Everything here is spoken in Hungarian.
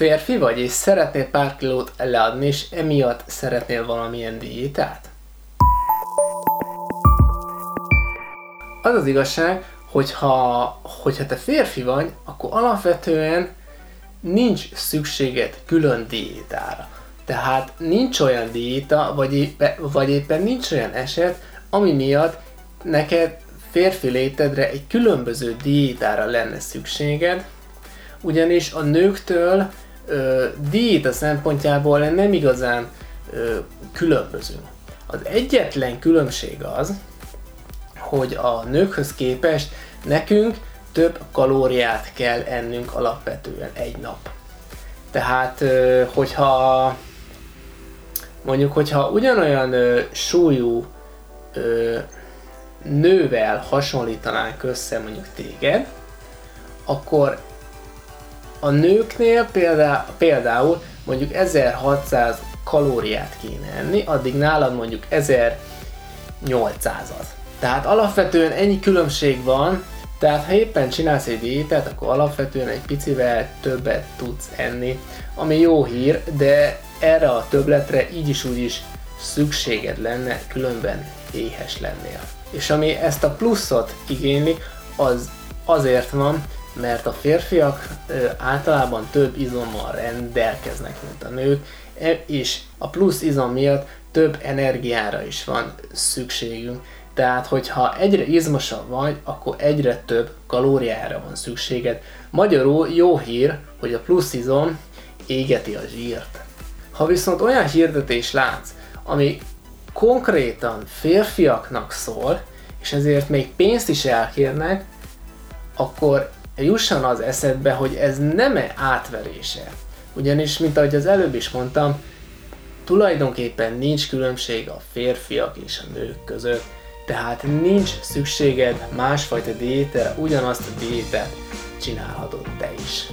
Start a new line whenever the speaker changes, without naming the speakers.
Férfi vagy, és szeretnél pár kilót leadni, és emiatt szeretnél valamilyen diétát? Az az igazság, hogyha, hogyha te férfi vagy, akkor alapvetően nincs szükséged külön diétára. Tehát nincs olyan diéta, vagy éppen, vagy éppen nincs olyan eset, ami miatt neked férfi létedre egy különböző diétára lenne szükséged, ugyanis a nőktől ö, diéta szempontjából nem igazán ö, különböző. Az egyetlen különbség az, hogy a nőkhöz képest nekünk több kalóriát kell ennünk alapvetően egy nap. Tehát, ö, hogyha mondjuk, hogyha ugyanolyan ö, súlyú ö, nővel hasonlítanánk össze mondjuk téged, akkor a nőknél például, például mondjuk 1600 kalóriát kéne enni, addig nálad mondjuk 1800-at. Tehát alapvetően ennyi különbség van, tehát ha éppen csinálsz egy diétát, akkor alapvetően egy picivel többet tudsz enni, ami jó hír, de erre a többletre így is úgy is szükséged lenne, különben éhes lennél. És ami ezt a pluszot igényli, az azért van, mert a férfiak általában több izommal rendelkeznek, mint a nők, e, és a plusz izom miatt több energiára is van szükségünk. Tehát, hogyha egyre izmosabb vagy, akkor egyre több kalóriára van szükséged. Magyarul jó hír, hogy a plusz izom égeti a zsírt. Ha viszont olyan hirdetés látsz, ami konkrétan férfiaknak szól, és ezért még pénzt is elkérnek, akkor jusson az eszedbe, hogy ez nem -e átverése. Ugyanis, mint ahogy az előbb is mondtam, tulajdonképpen nincs különbség a férfiak és a nők között, tehát nincs szükséged másfajta diétára, ugyanazt a diétát csinálhatod te is.